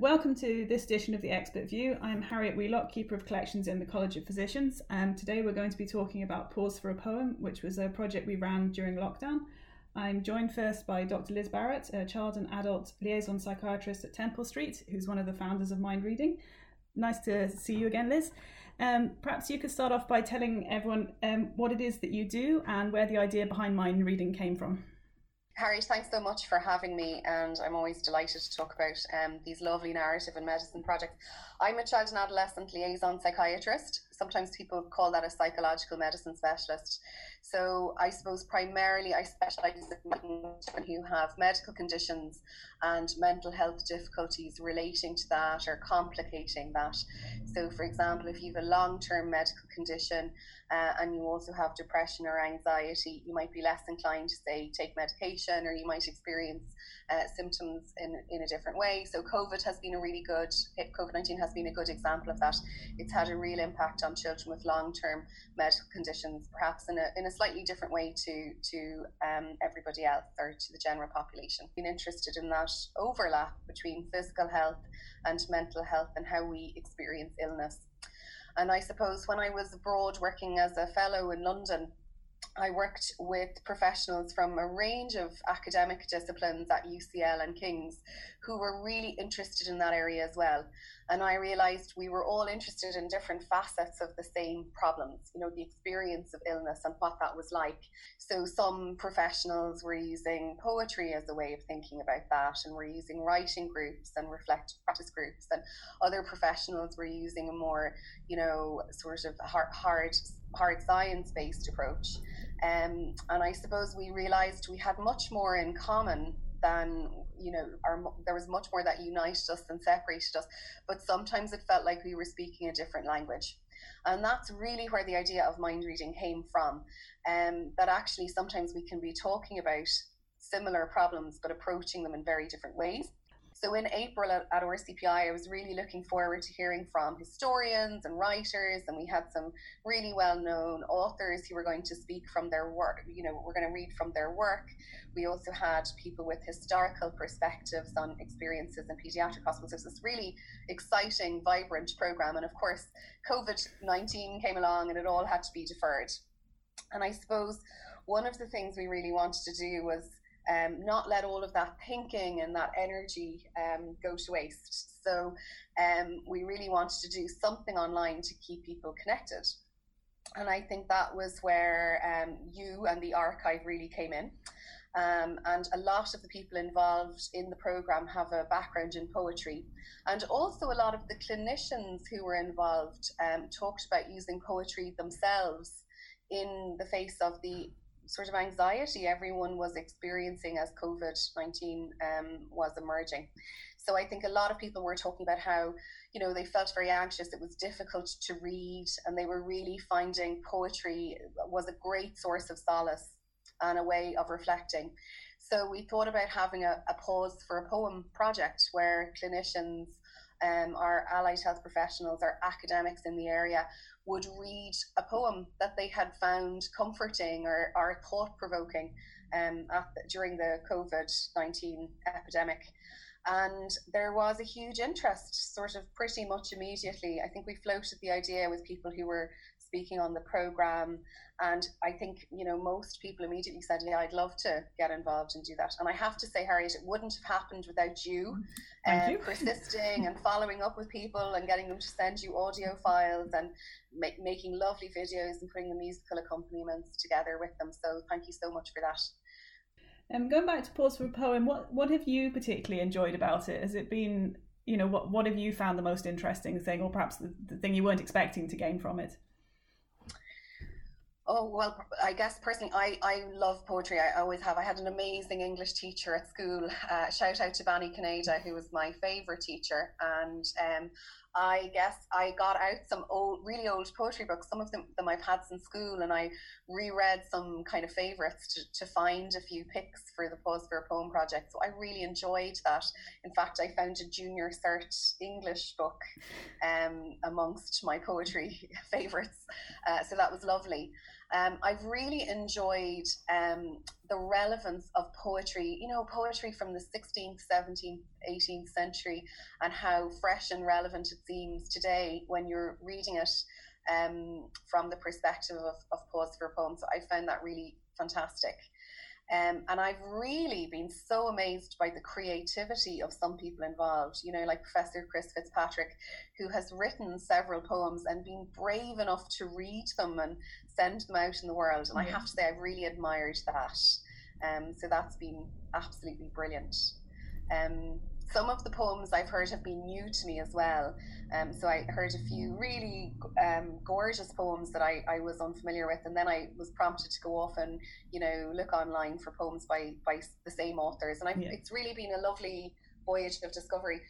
welcome to this edition of the Expert View. I'm Harriet Wheelock, Keeper of Collections in the College of Physicians, and today we're going to be talking about Pause for a Poem, which was a project we ran during lockdown. I'm joined first by Dr. Liz Barrett, a child and adult liaison psychiatrist at Temple Street, who's one of the founders of Mindreading. Nice to see you again, Liz. Um, perhaps you could start off by telling everyone um, what it is that you do and where the idea behind Mindreading came from. Harry, thanks so much for having me, and I'm always delighted to talk about um, these lovely narrative and medicine projects. I'm a child and adolescent liaison psychiatrist. Sometimes people call that a psychological medicine specialist. So I suppose primarily I specialise in children who have medical conditions and mental health difficulties relating to that or complicating that. So, for example, if you have a long term medical condition uh, and you also have depression or anxiety, you might be less inclined to say take medication or you might experience uh, symptoms in, in a different way. So, COVID has been a really good, COVID 19 has been a good example of that. It's had a real impact on children with long term medical conditions, perhaps in a, in a slightly different way to, to um, everybody else or to the general population. Been interested in that overlap between physical health and mental health and how we experience illness. And I suppose when I was abroad working as a fellow in London, I worked with professionals from a range of academic disciplines at UCL and King's who were really interested in that area as well. And I realized we were all interested in different facets of the same problems, you know, the experience of illness and what that was like. So some professionals were using poetry as a way of thinking about that, and were using writing groups and reflective practice groups. And other professionals were using a more, you know, sort of hard, hard, hard science based approach. Um, and I suppose we realized we had much more in common than you know our, there was much more that united us than separated us but sometimes it felt like we were speaking a different language and that's really where the idea of mind reading came from um, that actually sometimes we can be talking about similar problems but approaching them in very different ways so in April at, at RCPI, I was really looking forward to hearing from historians and writers, and we had some really well-known authors who were going to speak from their work. You know, we're going to read from their work. We also had people with historical perspectives on experiences in paediatric hospitals. It was this really exciting, vibrant program, and of course, COVID nineteen came along, and it all had to be deferred. And I suppose one of the things we really wanted to do was um, not let all of that thinking and that energy um, go to waste. So um, we really wanted to do something online to keep people connected. And I think that was where um, you and the archive really came in. Um, and a lot of the people involved in the program have a background in poetry. And also, a lot of the clinicians who were involved um, talked about using poetry themselves in the face of the sort of anxiety everyone was experiencing as COVID 19 um, was emerging. So I think a lot of people were talking about how, you know, they felt very anxious, it was difficult to read, and they were really finding poetry was a great source of solace and a way of reflecting. So we thought about having a, a pause for a poem project where clinicians um, our allied health professionals, our academics in the area would read a poem that they had found comforting or, or thought provoking um, during the COVID 19 epidemic. And there was a huge interest, sort of pretty much immediately. I think we floated the idea with people who were speaking on the program. And I think, you know, most people immediately said, Yeah, I'd love to get involved and do that. And I have to say, Harriet, it wouldn't have happened without you, uh, you. persisting and following up with people and getting them to send you audio files and make, making lovely videos and putting the musical accompaniments together with them. So thank you so much for that. Um, going back to Pause for a Poem, what, what have you particularly enjoyed about it? Has it been, you know, what, what have you found the most interesting thing, or perhaps the, the thing you weren't expecting to gain from it? Oh well, I guess personally, I, I love poetry. I always have. I had an amazing English teacher at school. Uh, shout out to Banny Canada, who was my favourite teacher, and um, I guess I got out some old, really old poetry books. Some of them, them I've had since school, and I reread some kind of favourites to, to find a few picks for the Pause for a Poem project. So I really enjoyed that. In fact, I found a junior cert English book um, amongst my poetry favourites. Uh, so that was lovely. Um, I've really enjoyed um, the relevance of poetry, you know, poetry from the 16th, 17th, 18th century, and how fresh and relevant it seems today when you're reading it um, from the perspective of, of Pause for a Poem. So I found that really fantastic. Um, and I've really been so amazed by the creativity of some people involved, you know, like Professor Chris Fitzpatrick, who has written several poems and been brave enough to read them and send them out in the world. And. I have to say, I've really admired that. Um, so that's been absolutely brilliant. Um, some of the poems I've heard have been new to me as well. Um, so I heard a few really um, gorgeous poems that I, I was unfamiliar with, and then I was prompted to go off and you know look online for poems by by the same authors, and yeah. it's really been a lovely voyage of discovery.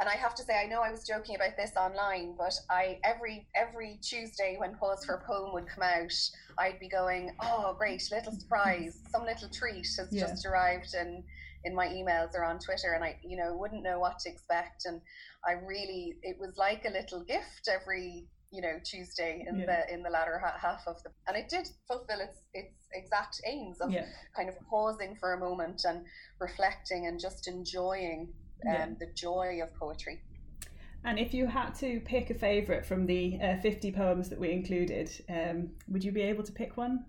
And I have to say, I know I was joking about this online, but I every every Tuesday when Pause for a Poem would come out, I'd be going, "Oh, great! Little surprise! Some little treat has yeah. just arrived," and in my emails or on Twitter, and I, you know, wouldn't know what to expect. And I really, it was like a little gift every, you know, Tuesday in yeah. the in the latter half of the, and it did fulfill its its exact aims of yeah. kind of pausing for a moment and reflecting and just enjoying um, yeah. the joy of poetry. And if you had to pick a favourite from the uh, 50 poems that we included, um, would you be able to pick one?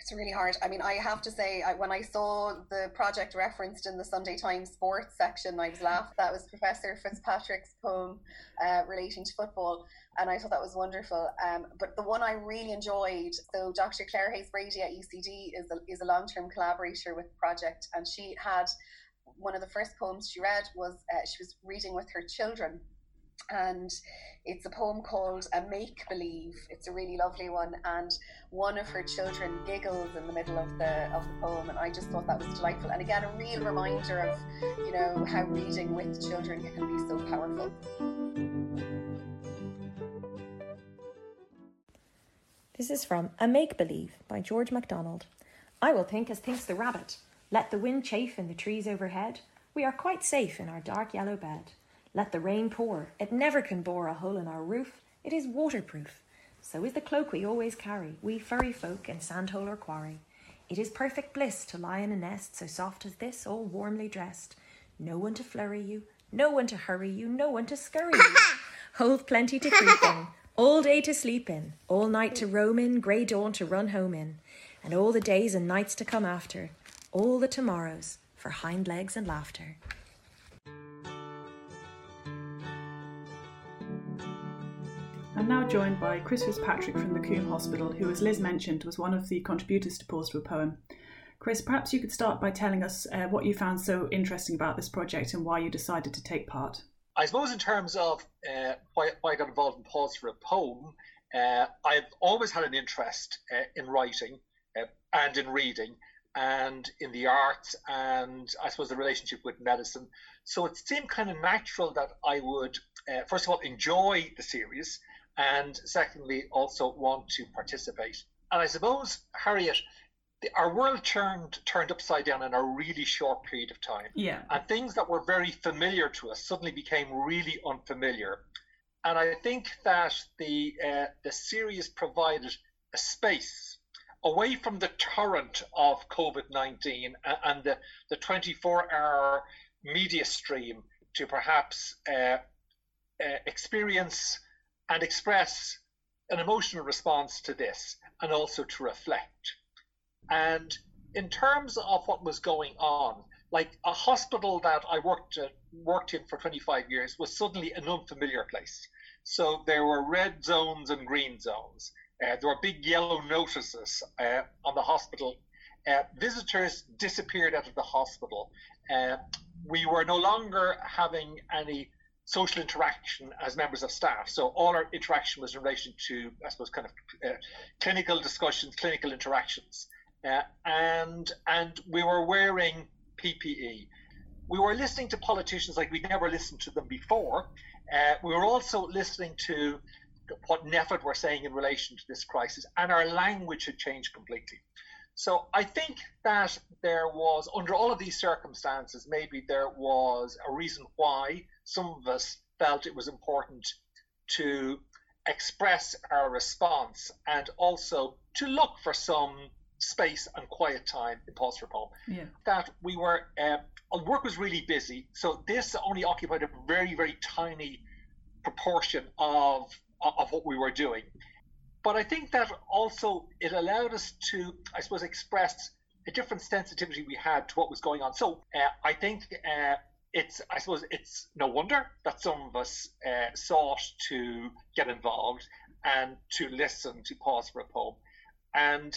It's really hard. I mean, I have to say, I, when I saw the project referenced in the Sunday Times sports section, I was laughed. That was Professor Fitzpatrick's poem uh, relating to football, and I thought that was wonderful. Um, but the one I really enjoyed, so Dr. Clare Hayes-Brady at UCD is a, is a long term collaborator with the project, and she had one of the first poems she read was uh, she was reading with her children and it's a poem called A Make Believe. It's a really lovely one, and one of her children giggles in the middle of the of the poem, and I just thought that was delightful. And again, a real reminder of you know how reading with children can be so powerful. This is from A Make Believe by George MacDonald. I will think as thinks the rabbit. Let the wind chafe in the trees overhead. We are quite safe in our dark yellow bed. Let the rain pour, it never can bore a hole in our roof, it is waterproof. So is the cloak we always carry, we furry folk in sandhole or quarry. It is perfect bliss to lie in a nest so soft as this, all warmly dressed. No one to flurry you, no one to hurry you, no one to scurry you. Hold plenty to creep in, all day to sleep in, all night to roam in, grey dawn to run home in, and all the days and nights to come after, all the tomorrows for hind legs and laughter. I'm now joined by Chris Fitzpatrick from the Coombe Hospital, who, as Liz mentioned, was one of the contributors to Pause for a Poem. Chris, perhaps you could start by telling us uh, what you found so interesting about this project and why you decided to take part. I suppose, in terms of uh, why, why, I got involved in Pause for a Poem, uh, I've always had an interest uh, in writing uh, and in reading and in the arts and I suppose the relationship with medicine. So it seemed kind of natural that I would, uh, first of all, enjoy the series and secondly, also want to participate. And I suppose, Harriet, the, our world turned turned upside down in a really short period of time. Yeah. And things that were very familiar to us suddenly became really unfamiliar. And I think that the uh, the series provided a space away from the torrent of COVID nineteen and the the twenty four hour media stream to perhaps uh, uh, experience and express an emotional response to this and also to reflect. And in terms of what was going on, like a hospital that I worked uh, worked in for 25 years was suddenly an unfamiliar place. So there were red zones and green zones. Uh, there were big yellow notices uh, on the hospital. Uh, visitors disappeared out of the hospital. Uh, we were no longer having any social interaction as members of staff. So all our interaction was in relation to, I suppose, kind of uh, clinical discussions, clinical interactions, uh, and and we were wearing PPE. We were listening to politicians like we'd never listened to them before. Uh, we were also listening to what NPHET were saying in relation to this crisis, and our language had changed completely. So I think that there was, under all of these circumstances, maybe there was a reason why some of us felt it was important to express our response and also to look for some space and quiet time in Pause for Poem. Yeah. That we were, uh, work was really busy, so this only occupied a very, very tiny proportion of of what we were doing. But I think that also it allowed us to, I suppose, express a different sensitivity we had to what was going on. So uh, I think uh, it's, I suppose, it's no wonder that some of us uh, sought to get involved and to listen to pause for a poem. And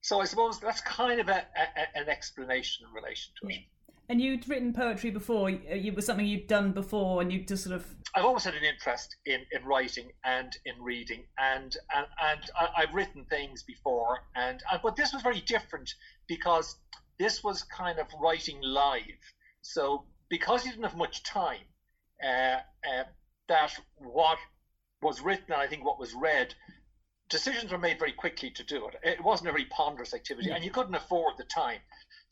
so I suppose that's kind of a, a, an explanation in relation to it. And you'd written poetry before. It was something you'd done before, and you just sort of. I've always had an interest in, in writing and in reading, and and, and I, have written things before, and, and but this was very different because this was kind of writing live. So because you didn't have much time, uh, uh, that what was written and I think what was read decisions were made very quickly to do it. It wasn't a very ponderous activity, yeah. and you couldn't afford the time.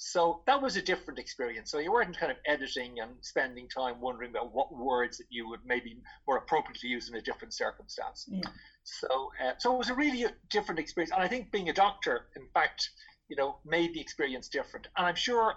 So that was a different experience. So you weren't kind of editing and spending time wondering about what words that you would maybe more appropriately use in a different circumstance. Yeah. So, uh, so it was a really different experience. And I think being a doctor, in fact, you know, made the experience different. And I'm sure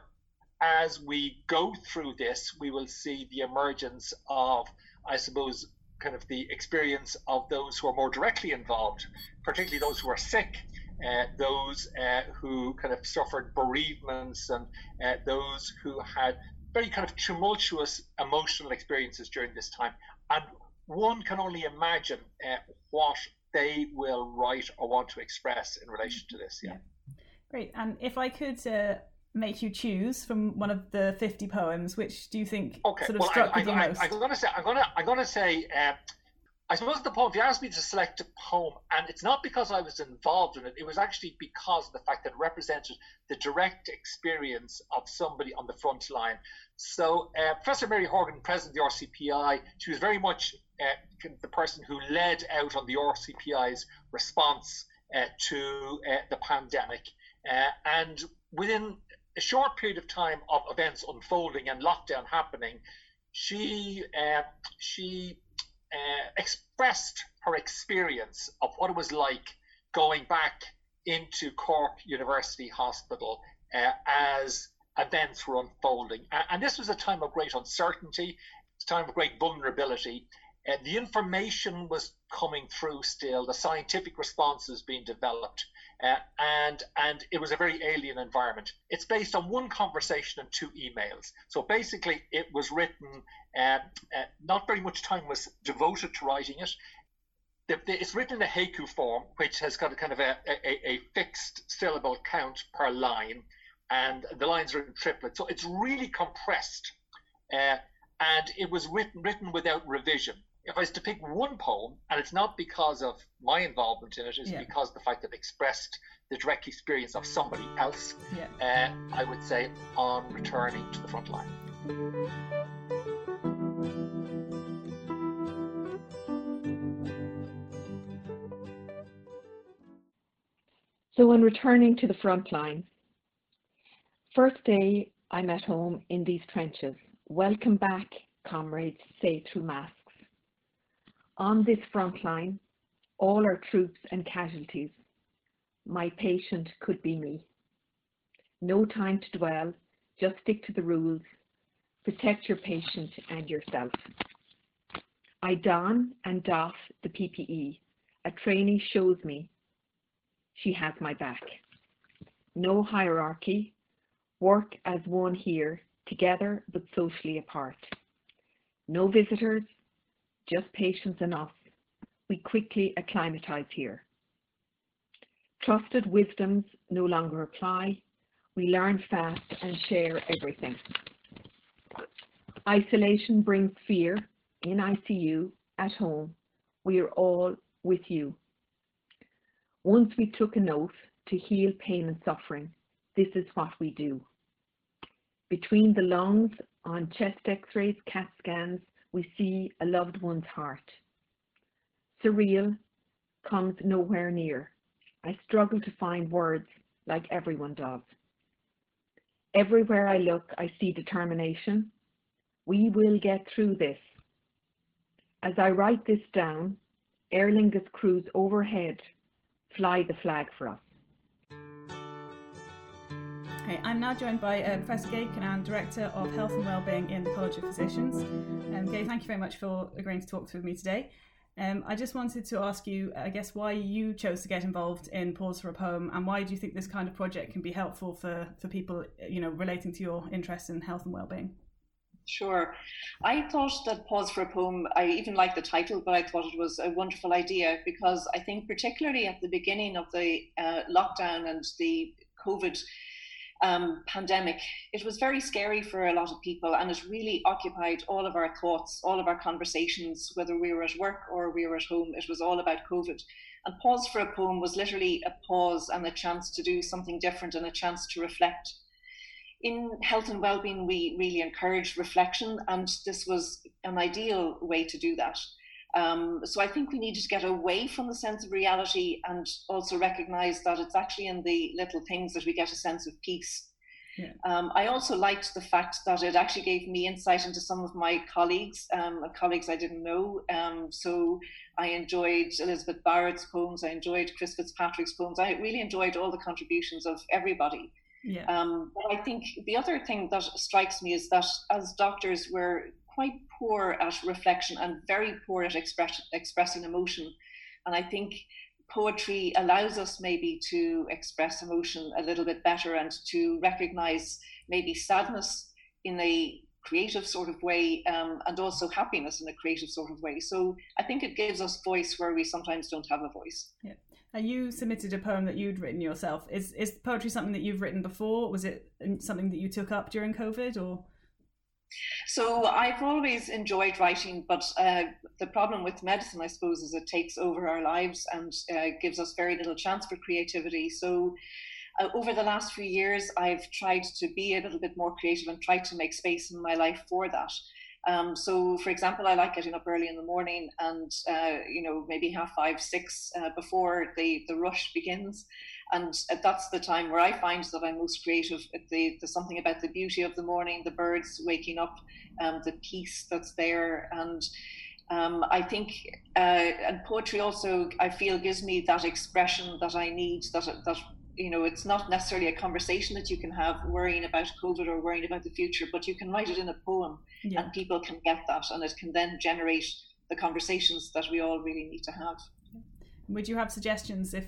as we go through this, we will see the emergence of, I suppose, kind of the experience of those who are more directly involved, particularly those who are sick uh, those uh, who kind of suffered bereavements and uh, those who had very kind of tumultuous emotional experiences during this time. And one can only imagine uh, what they will write or want to express in relation to this. Yeah. Great. And if I could uh, make you choose from one of the 50 poems, which do you think okay. sort of well, struck I, I, you most? I, am going to say, I'm going to, I'm going to say, uh, I suppose the poem, if you asked me to select a poem, and it's not because I was involved in it, it was actually because of the fact that it represented the direct experience of somebody on the front line. So, uh, Professor Mary Horgan, president of the RCPI, she was very much uh, the person who led out on the RCPI's response uh, to uh, the pandemic. Uh, and within a short period of time of events unfolding and lockdown happening, she uh, she uh, expressed her experience of what it was like going back into Cork University Hospital uh, as events were unfolding. And, this was a time of great uncertainty, a time of great vulnerability. Uh, the information was coming through still, the scientific responses being developed, uh, and and it was a very alien environment. It's based on one conversation and two emails. So basically, it was written. Uh, uh, not very much time was devoted to writing it. The, the, it's written in a haiku form, which has got a kind of a, a, a fixed syllable count per line, and the lines are in triplet. So it's really compressed, uh, and it was written written without revision if I was to pick one poem, and it's not because of my involvement in it, it's yeah. because of the fact that it expressed the direct experience of somebody else, yeah. uh, I would say on returning to the front line. So, on returning to the front line, first day I'm at home in these trenches. Welcome back, comrades, say through mass. On this front line, all our troops and casualties, my patient could be me. No time to dwell, just stick to the rules. Protect your patient and yourself. I don and doff the PPE. A trainee shows me she has my back. No hierarchy. Work as one here, together but socially apart. No visitors, just patience enough. We quickly acclimatise here. Trusted wisdoms no longer apply. We learn fast and share everything. Isolation brings fear. In ICU, at home, we are all with you. Once we took an oath to heal pain and suffering, this is what we do. Between the lungs, on chest x-rays, CAT scans, we see a loved one's heart. Surreal comes nowhere near. I struggle to find words like everyone does. Everywhere I look, I see determination. We will get through this. As I write this down, Aer Lingus crews overhead fly the flag for us. Okay, I'm now joined by uh, Professor Gaye Cunnane, Director of Health and Wellbeing in the College of Physicians. Um, Gaye, thank you very much for agreeing to talk with me today. Um, I just wanted to ask you, I guess, why you chose to get involved in Pause for a Poem, and why do you think this kind of project can be helpful for, for people, you know, relating to your interest in health and well-being? Sure. I thought that Pause for a Poem, I even liked the title, but I thought it was a wonderful idea because I think, particularly at the beginning of the uh, lockdown and the COVID um, pandemic, it was very scary for a lot of people and it really occupied all of our thoughts, all of our conversations, whether we were at work or we were at home. It was all about COVID. And Pause for a Poem was literally a pause and a chance to do something different and a chance to reflect. In health and well-being, we really encourage reflection, and this was an ideal way to do that. Um, so I think we need to get away from the sense of reality and also recognize that it's actually in the little things that we get a sense of peace. Yeah. Um, I also liked the fact that it actually gave me insight into some of my colleagues, um, colleagues I didn't know. Um, so I enjoyed Elizabeth Barrett's poems, I enjoyed Chris Fitzpatrick's poems, I really enjoyed all the contributions of everybody. Yeah. Um, but I think the other thing that strikes me is that as doctors, we're quite poor at reflection and very poor at express, expressing emotion. And I think poetry allows us maybe to express emotion a little bit better and to recognize maybe sadness in a creative sort of way um, and also happiness in a creative sort of way. So I think it gives us voice where we sometimes don't have a voice. Yeah. And you submitted a poem that you'd written yourself. Is is poetry something that you've written before? Was it something that you took up during COVID or? So I've always enjoyed writing, but uh, the problem with medicine, I suppose, is it takes over our lives and uh, gives us very little chance for creativity. So uh, over the last few years, I've tried to be a little bit more creative and tried to make space in my life for that. Um, so, for example, I like getting up early in the morning and, uh, you know, maybe half five, six uh, before the, the rush begins and that's the time where I find that I'm most creative. The, there's something about the beauty of the morning, the birds waking up, um, the peace that's there, and um, I think uh, and poetry also I feel gives me that expression that I need. That that you know it's not necessarily a conversation that you can have worrying about COVID or worrying about the future, but you can write it in a poem, yeah. and people can get that, and it can then generate the conversations that we all really need to have. Would you have suggestions if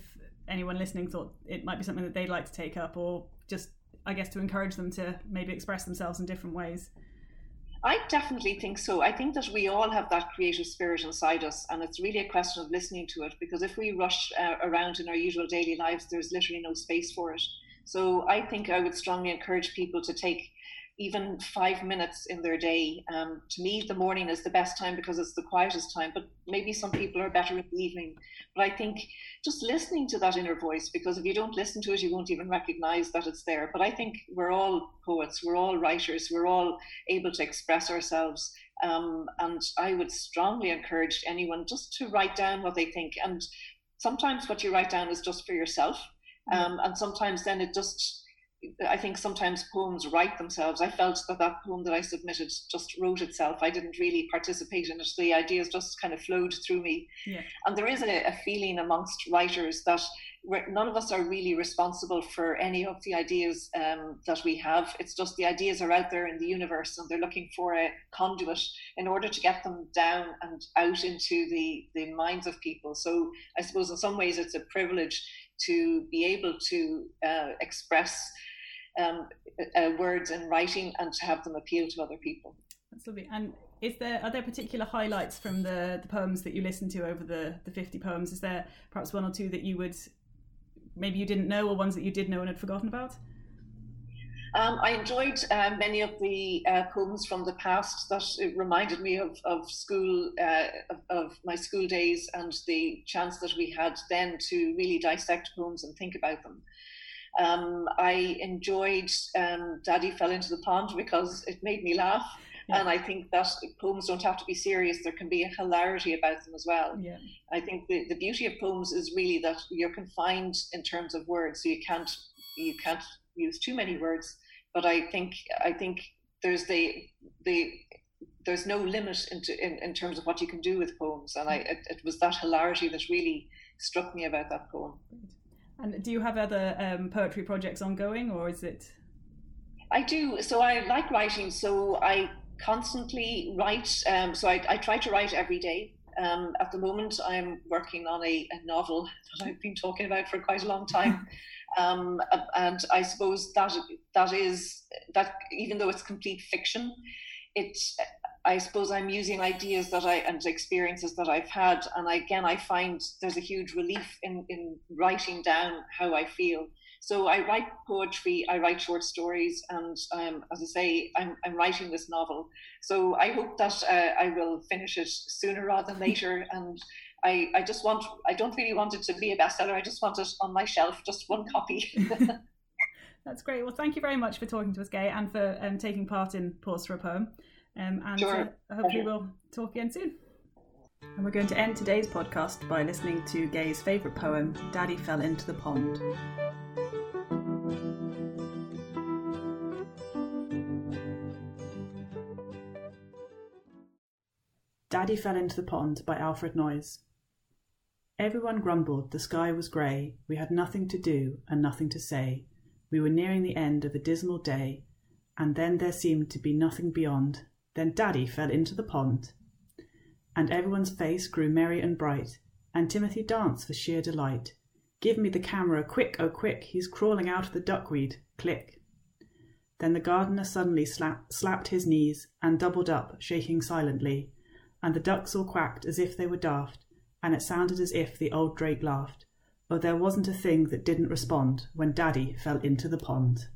anyone listening thought it might be something that they'd like to take up or just i guess to encourage them to maybe express themselves in different ways I definitely think so. I think that we all have that creative spirit inside us, and it's really a question of listening to it. Because if we rush uh, around in our usual daily lives, there's literally no space for it. So I think I would strongly encourage people to take even five minutes in their day. Um, to me, the morning is the best time because it's the quietest time, but maybe some people are better in the evening. But I think just listening to that inner voice, because if you don't listen to it, you won't even recognize that it's there. But I think we're all poets, we're all writers, we're all able to express ourselves. Um, and I would strongly encourage anyone just to write down what they think. And sometimes what you write down is just for yourself. Mm. Um, and sometimes then it just I think sometimes poems write themselves. I felt that that poem that I submitted just wrote itself. I didn't really participate in it. The ideas just kind of flowed through me. Yeah. And there is a, a feeling amongst writers that none of us are really responsible for any of the ideas um, that we have. It's just the ideas are out there in the universe and they're looking for a conduit in order to get them down and out into the, the minds of people. So I suppose in some ways it's a privilege to be able to uh, express um, uh, words in writing and to have them appeal to other people. That's lovely. And is there are there particular highlights from the, the poems that you listened to over the, the 50 poems? Is there perhaps one or two that you would maybe you didn't know or ones that you did know and had forgotten about? Um, I enjoyed uh, many of the uh, poems from the past that reminded me of, of school, uh, of, of, my school days and the chance that we had then to really dissect poems and think about them. Um, I enjoyed um, Daddy Fell into the Pond because it made me laugh. Yeah. And I think that poems don't have to be serious. There can be a hilarity about them as well. Yeah. I think the, the beauty of poems is really that you're confined in terms of words. So you can't you can't use too many words. But I think I think there's the the there's no limit into, in, in terms of what you can do with poems. And I, it, it was that hilarity that really struck me about that poem. And do you have other um, poetry projects ongoing, or is it? I do. So I like writing. So I constantly write. Um, so I, I, try to write every day. Um, at the moment, I'm working on a, a, novel that I've been talking about for quite a long time. Um, and I suppose that that is that even though it's complete fiction, it's I suppose I'm using ideas that I and experiences that I've had, and again I find there's a huge relief in in writing down how I feel. So I write poetry, I write short stories, and um, as I say, I'm I'm writing this novel. So I hope that uh, I will finish it sooner rather than later, and. I, I just want I don't really want it to be a bestseller. I just want it on my shelf, just one copy. That's great. Well, thank you very much for talking to us, Gaye, and for um, taking part in Pause for a Poem. Um, and sure. uh, hopefully we'll talk again soon. And we're going to end today's podcast by listening to Gaye's favourite poem, Daddy Fell into the Pond. Daddy Fell into the Pond by Alfred Noyes. Everyone grumbled the sky was grey, we had nothing to do and nothing to say. We were nearing the end of a dismal day, and then there seemed to be nothing beyond then Daddy fell into the pond. And everyone's face grew merry and bright, and Timothy danced for sheer delight. Give me the camera, quick, oh quick, he's crawling out of the duckweed, click. Then the gardener suddenly slap, slapped his knees and doubled up, shaking silently, and the ducks all quacked as if they were daft, and it sounded as if the old drake laughed. Oh, there wasn't a thing that didn't respond when Daddy fell into the pond.